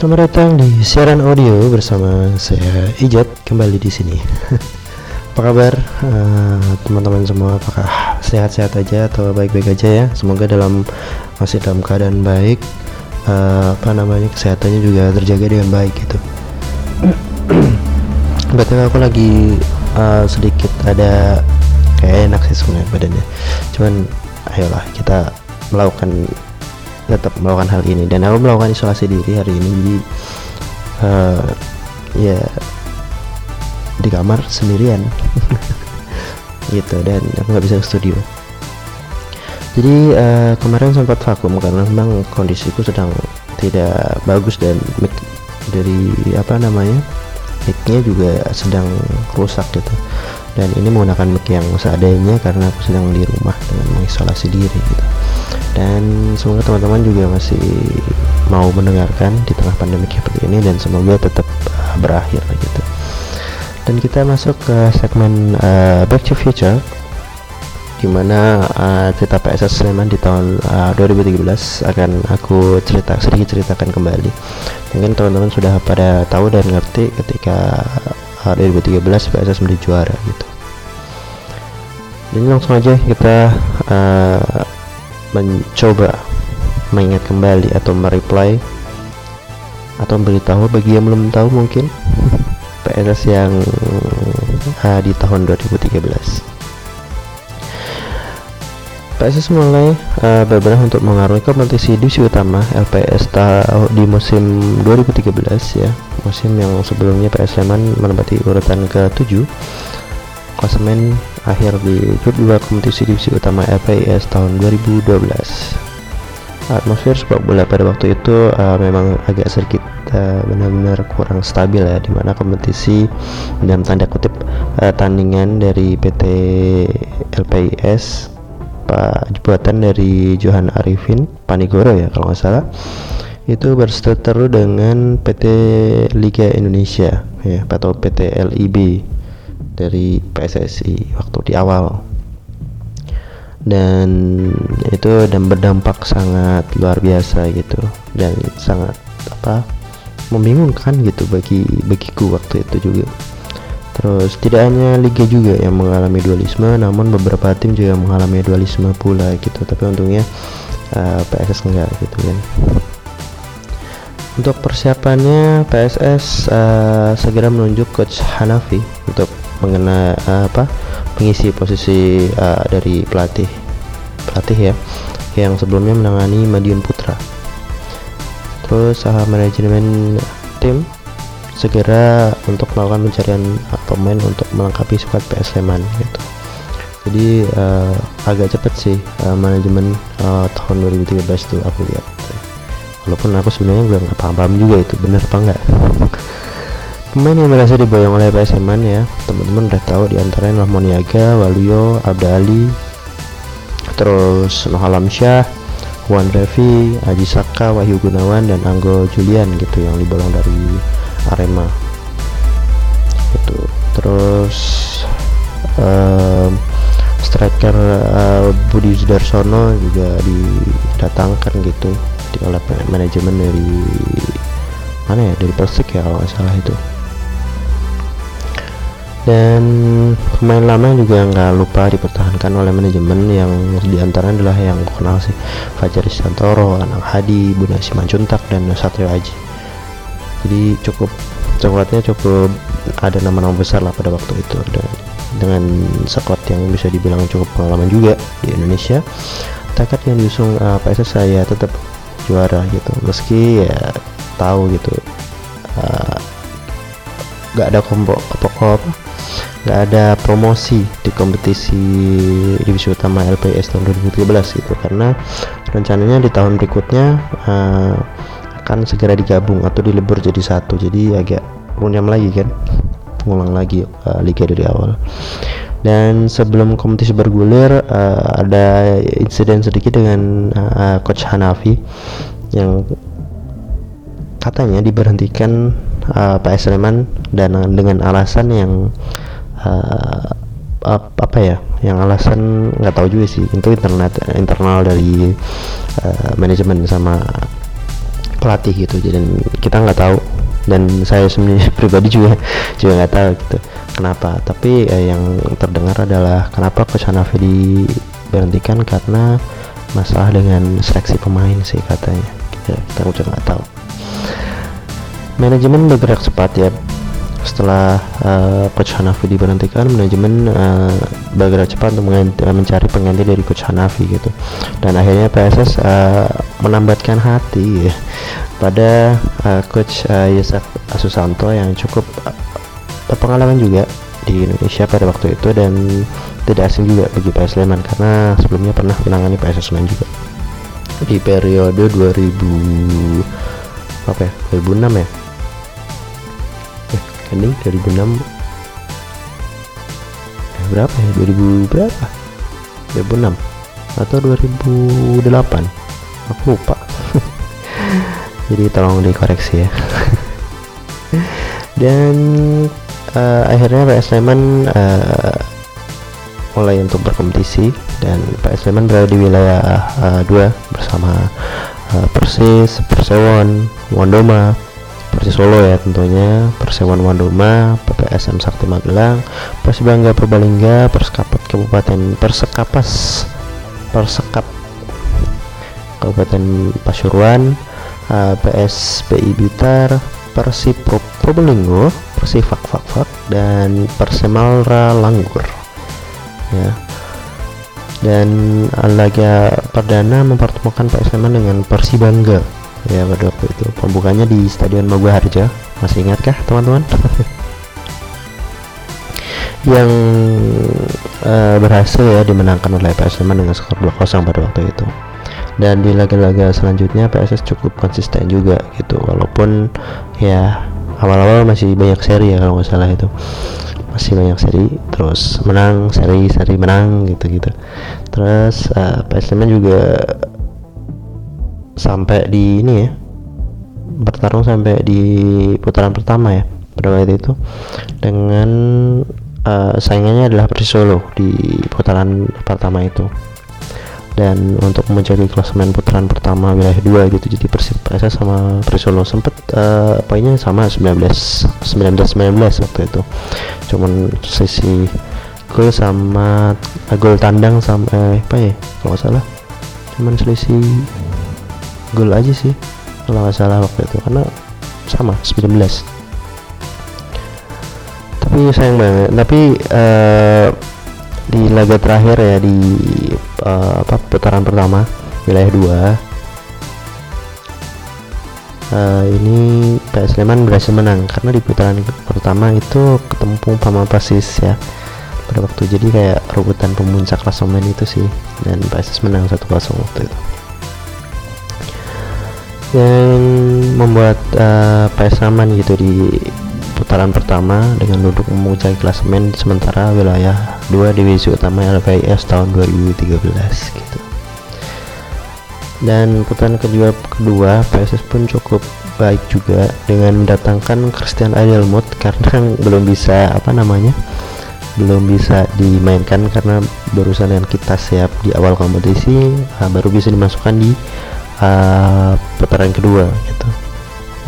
Selamat datang di siaran audio bersama saya Ijat kembali di sini. Apa kabar uh, teman-teman semua? Apakah sehat-sehat aja atau baik-baik aja ya? Semoga dalam masih dalam keadaan baik. Uh, apa namanya kesehatannya juga terjaga dengan baik gitu. Berarti aku lagi uh, sedikit ada kayak enak sih sebenarnya badannya. Cuman ayolah kita melakukan tetap melakukan hal ini. Dan aku melakukan isolasi diri hari ini jadi uh, ya di kamar sendirian. Gitu dan aku nggak bisa ke studio. Jadi uh, kemarin sempat vakum karena memang kondisiku sedang tidak bagus dan mic dari apa namanya micnya juga sedang rusak gitu dan ini menggunakan mic yang seadanya karena aku sedang di rumah dengan mengisolasi diri gitu. Dan semoga teman-teman juga masih mau mendengarkan di tengah pandemi seperti ini dan semoga tetap uh, berakhir gitu. Dan kita masuk ke segmen uh, Back to Future di mana uh, cerita PSS Sleman di tahun uh, 2013 akan aku cerita sedikit ceritakan kembali. Mungkin teman-teman sudah pada tahu dan ngerti ketika uh, 2013 PSS menjadi juara gitu. Jadi langsung aja kita uh, mencoba mengingat kembali atau mereply atau memberitahu bagi yang belum tahu mungkin PSS yang uh, di tahun 2013 PSS mulai uh, berbenah untuk mengarungi kompetisi divisi utama LPS di musim 2013 ya. Musim yang sebelumnya PS Sleman menempati urutan ke-7 klasemen akhir di grup 2 kompetisi divisi utama LPS tahun 2012 atmosfer sepak bola pada waktu itu uh, memang agak sedikit uh, benar-benar kurang stabil ya di mana kompetisi dalam tanda kutip uh, tandingan dari PT LPS Pak buatan dari Johan Arifin Panigoro ya kalau nggak salah. Itu berseteru dengan PT Liga Indonesia ya atau PT LIB dari PSSI waktu di awal. Dan itu dan berdampak sangat luar biasa gitu dan sangat apa membingungkan gitu bagi bagiku waktu itu juga terus tidak hanya liga juga yang mengalami dualisme namun beberapa tim juga mengalami dualisme pula gitu. Tapi untungnya uh, PSS enggak gitu kan. Untuk persiapannya PSS uh, segera menunjuk coach Hanafi untuk mengenai uh, apa mengisi posisi uh, dari pelatih pelatih ya yang sebelumnya menangani Madiun Putra. Terus uh, manajemen tim segera untuk melakukan pencarian pemain untuk melengkapi squad PS Sleman gitu. Jadi uh, agak cepet sih uh, manajemen uh, tahun 2013 tuh aku lihat. Walaupun aku sebenarnya gue nggak paham-paham juga itu bener apa enggak Pemain yang berhasil diboyong oleh PSMan ya, teman-teman udah tahu di antaranya Moniaga, Waluyo, Abda Ali, terus Nohalam Syah, Juan Revi, Aji Saka, Wahyu Gunawan, dan Anggo Julian gitu yang dibolong dari Arema. Itu terus um, striker uh, Budi Sudarsono juga didatangkan gitu oleh manajemen dari mana ya dari Persik ya kalau nggak salah itu. Dan pemain lama juga nggak lupa dipertahankan oleh manajemen yang di antara adalah yang kenal sih Fajar Santoro, Anang Hadi, Bunda Simanjuntak dan Satrio Aji. Jadi cukup coklatnya cukup ada nama-nama besar lah pada waktu itu. Dan dengan squad yang bisa dibilang cukup pengalaman juga di Indonesia takat yang diusung uh, PSS saya tetap juara gitu. Meski ya tahu gitu uh, gak ada kompo apa nggak ada promosi di kompetisi divisi utama LPS tahun 2013 gitu. Karena rencananya di tahun berikutnya uh, akan segera digabung atau dilebur jadi satu. Jadi agak runyam lagi kan? Ngulang lagi uh, liga dari awal. Dan sebelum kompetisi bergulir uh, ada insiden sedikit dengan uh, coach Hanafi yang katanya diberhentikan uh, Pak Sleman dan dengan alasan yang uh, apa ya yang alasan nggak tahu juga sih. Itu internet internal dari uh, manajemen sama pelatih gitu. Dan kita nggak tahu dan saya sendiri pribadi juga juga nggak tahu gitu kenapa. Tapi eh, yang terdengar adalah kenapa coach Hanafi diberhentikan karena masalah dengan seleksi pemain sih katanya. Kita, kita juga nggak tahu. Manajemen bergerak cepat ya setelah uh, coach Hanafi diberhentikan manajemen uh, bergerak cepat untuk mencari pengganti dari coach Hanafi gitu. Dan akhirnya PSS uh, menambatkan hati ya, pada uh, coach uh, Yusak Asusanto yang cukup uh, berpengalaman juga di Indonesia pada waktu itu dan tidak asing juga bagi PS Sleman karena sebelumnya pernah menangani PS Sleman juga. Di periode 2000 apa ya 2006 ya ending 2006 eh, berapa ya? 2000 berapa? 2006 atau 2008 aku lupa. Jadi tolong dikoreksi ya. Dan uh, akhirnya PS Sleman uh, mulai untuk berkompetisi dan PS Sleman berada di wilayah uh, 2 bersama uh, Persis, Persewon, Wondoma, Persis Solo ya tentunya Persewan Wandoma PPSM Sakti Magelang Persibangga Purbalingga Perskapat Kabupaten Persekapas Persekap Kabupaten Pasuruan uh, PSPI Blitar Persib Pro Probolinggo Persifak Fak Fak dan Persemalra Langgur. Ya. Dan laga perdana mempertemukan PSM dengan Persibangga ya pada waktu itu. Pembukanya di Stadion Moga Harja masih ingatkah teman-teman? Yang uh, berhasil ya dimenangkan oleh PSM dengan skor 2-0 pada waktu itu. Dan di laga-laga selanjutnya PSS cukup konsisten juga gitu. Walaupun ya awal-awal masih banyak seri ya kalau nggak salah itu. Masih banyak seri terus menang seri seri menang gitu gitu terus uh, PSM juga sampai di ini ya. Bertarung sampai di putaran pertama ya pada waktu itu. Dengan uh, saingannya adalah Persis Solo di putaran pertama itu. Dan untuk mencari klasemen putaran pertama wilayah dua gitu jadi Persib PSS sama Persis Solo sempet uh, poinnya sama 19 19 19 waktu itu. Cuman sisi gol sama uh, gol tandang sama eh, apa ya kalau salah. Cuman selisih gol aja sih kalau nggak salah waktu itu karena sama 19 tapi sayang banget tapi uh, di laga terakhir ya di uh, apa putaran pertama wilayah 2 uh, ini PS Sleman berhasil menang karena di putaran pertama itu ketemu sama Persis ya pada waktu jadi kayak rebutan pemuncak klasemen itu sih dan PSS menang 1-0 waktu itu yang membuat uh, PS aman gitu di putaran pertama dengan duduk memuncaki klasemen sementara wilayah 2 divisi utama LPIS tahun 2013 gitu. Dan putaran kedua kedua PSS pun cukup baik juga dengan mendatangkan Christian Adelmut karena belum bisa apa namanya belum bisa dimainkan karena barusan yang kita siap di awal kompetisi uh, baru bisa dimasukkan di uh, putaran kedua gitu.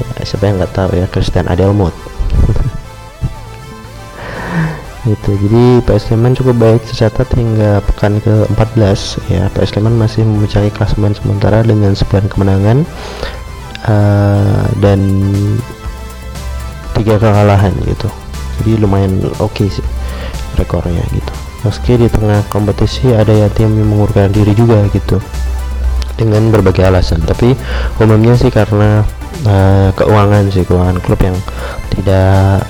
Ya, siapa yang nggak tahu ya Christian Adelmot itu jadi PS Sleman cukup baik tercatat hingga pekan ke-14 ya PS Sleman masih mencari klasemen sementara dengan 9 kemenangan uh, dan tiga kekalahan gitu. Jadi lumayan oke okay sih rekornya gitu. Meski di tengah kompetisi ada ya tim yang mengurungkan diri juga gitu dengan berbagai alasan. Tapi umumnya sih karena uh, keuangan sih keuangan klub yang tidak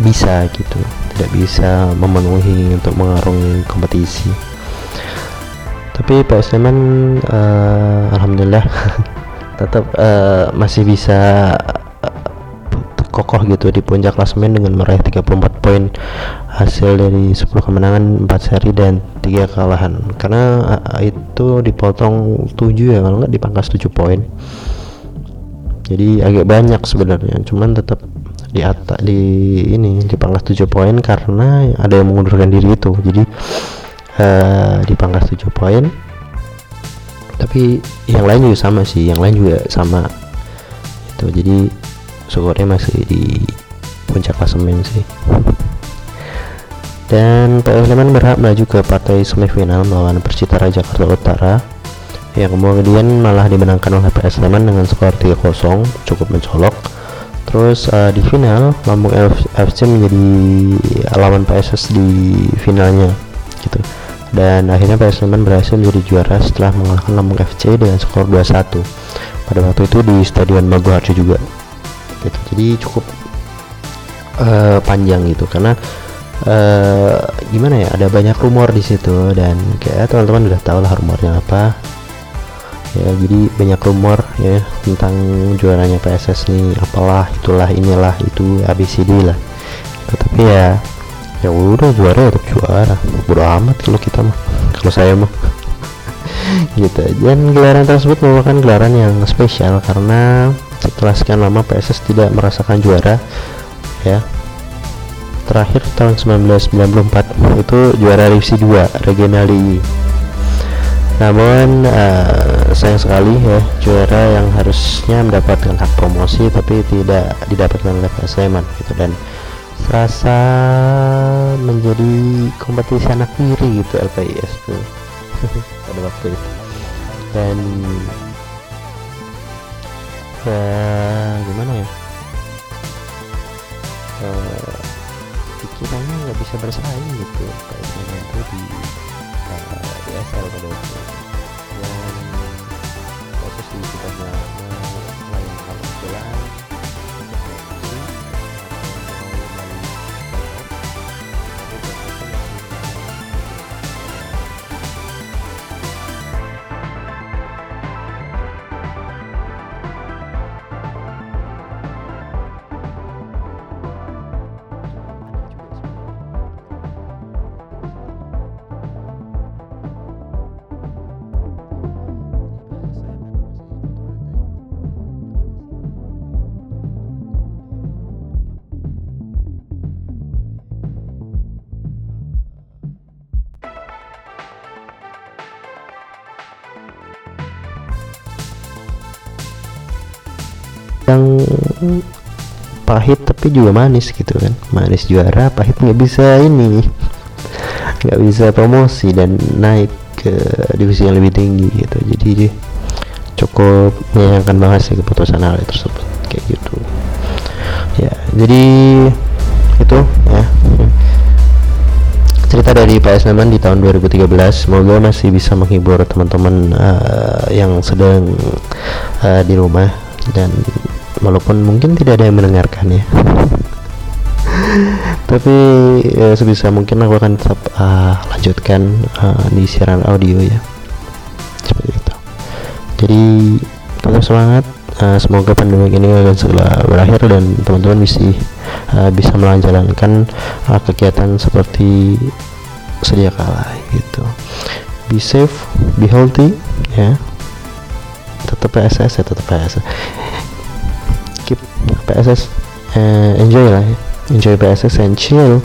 bisa gitu. Tidak bisa memenuhi untuk mengarungi kompetisi. Tapi PS Sleman uh, alhamdulillah tetap uh, masih bisa kokoh gitu di puncak klasemen dengan meraih 34 poin. Hasil dari 10 kemenangan 4 seri dan 3 kekalahan karena uh, itu dipotong 7 ya kalau nggak dipangkas 7 poin. Jadi agak banyak sebenarnya cuman tetap di atas di ini dipangkas 7 poin karena ada yang mengundurkan diri itu. Jadi uh, dipangkas 7 poin. Tapi yang lain juga sama sih yang lain juga sama. Gitu jadi skornya masih di puncak klasemen sih. Dan PS Sleman berhak melaju ke partai semifinal melawan Persitara Jakarta Utara yang kemudian malah dimenangkan oleh PS Sleman dengan skor 3-0 cukup mencolok. Terus uh, di final Lampung FC menjadi lawan PSS di finalnya gitu. Dan akhirnya PS Sleman berhasil menjadi juara setelah mengalahkan Lampung FC dengan skor 2-1 pada waktu itu di Stadion Maguwarjo juga gitu. Jadi cukup uh, panjang gitu. Karena uh, gimana ya ada banyak rumor di situ dan kayak teman-teman udah tahu lah rumornya apa. Ya jadi banyak rumor ya tentang juaranya PSS nih apalah itulah inilah itu ABCD lah. Tetapi ya ya udah juara untuk juara. Bodo amat kalau kita mah kalau saya mah. Gitu. Dan gelaran tersebut merupakan gelaran yang spesial karena setelah sekian lama PSS tidak merasakan juara ya. Terakhir tahun 1994 itu juara divisi 2 regional namun uh, sayang sekali ya juara yang harusnya mendapatkan hak promosi tapi tidak didapatkan oleh Sleman gitu. Dan serasa menjadi kompetisi anak tiri gitu LPIS tuh pada waktu itu. Dan ya gimana ya? Uh, pikirannya nggak bisa bersaing gitu. Kayak tuh di ESL pada waktu dan proses di kita yang pahit tapi juga manis gitu kan. Manis juara pahit nggak bisa ini. Nggak bisa promosi dan naik ke divisi yang lebih tinggi gitu. Jadi cukup menyayangkan banget sih keputusan hal tersebut. Kayak gitu. Ya jadi itu ya. Cerita dari PS Sleman di tahun 2013 semoga masih bisa menghibur teman-teman uh, yang sedang uh, di rumah dan walaupun mungkin tidak ada yang mendengarkan ya. Tapi ya, sebisa mungkin aku akan tetap uh, lanjutkan uh, di siaran audio ya. Seperti itu. Jadi tetap semangat uh, semoga pandemi ini akan segera berakhir dan teman-teman bisa uh, bisa melanjalankan uh, kegiatan seperti sedia kala gitu. Be safe be healthy ya. Tetap PSS ya tetap PSS PSS uh, enjoy lah ya. Enjoy PSS and chill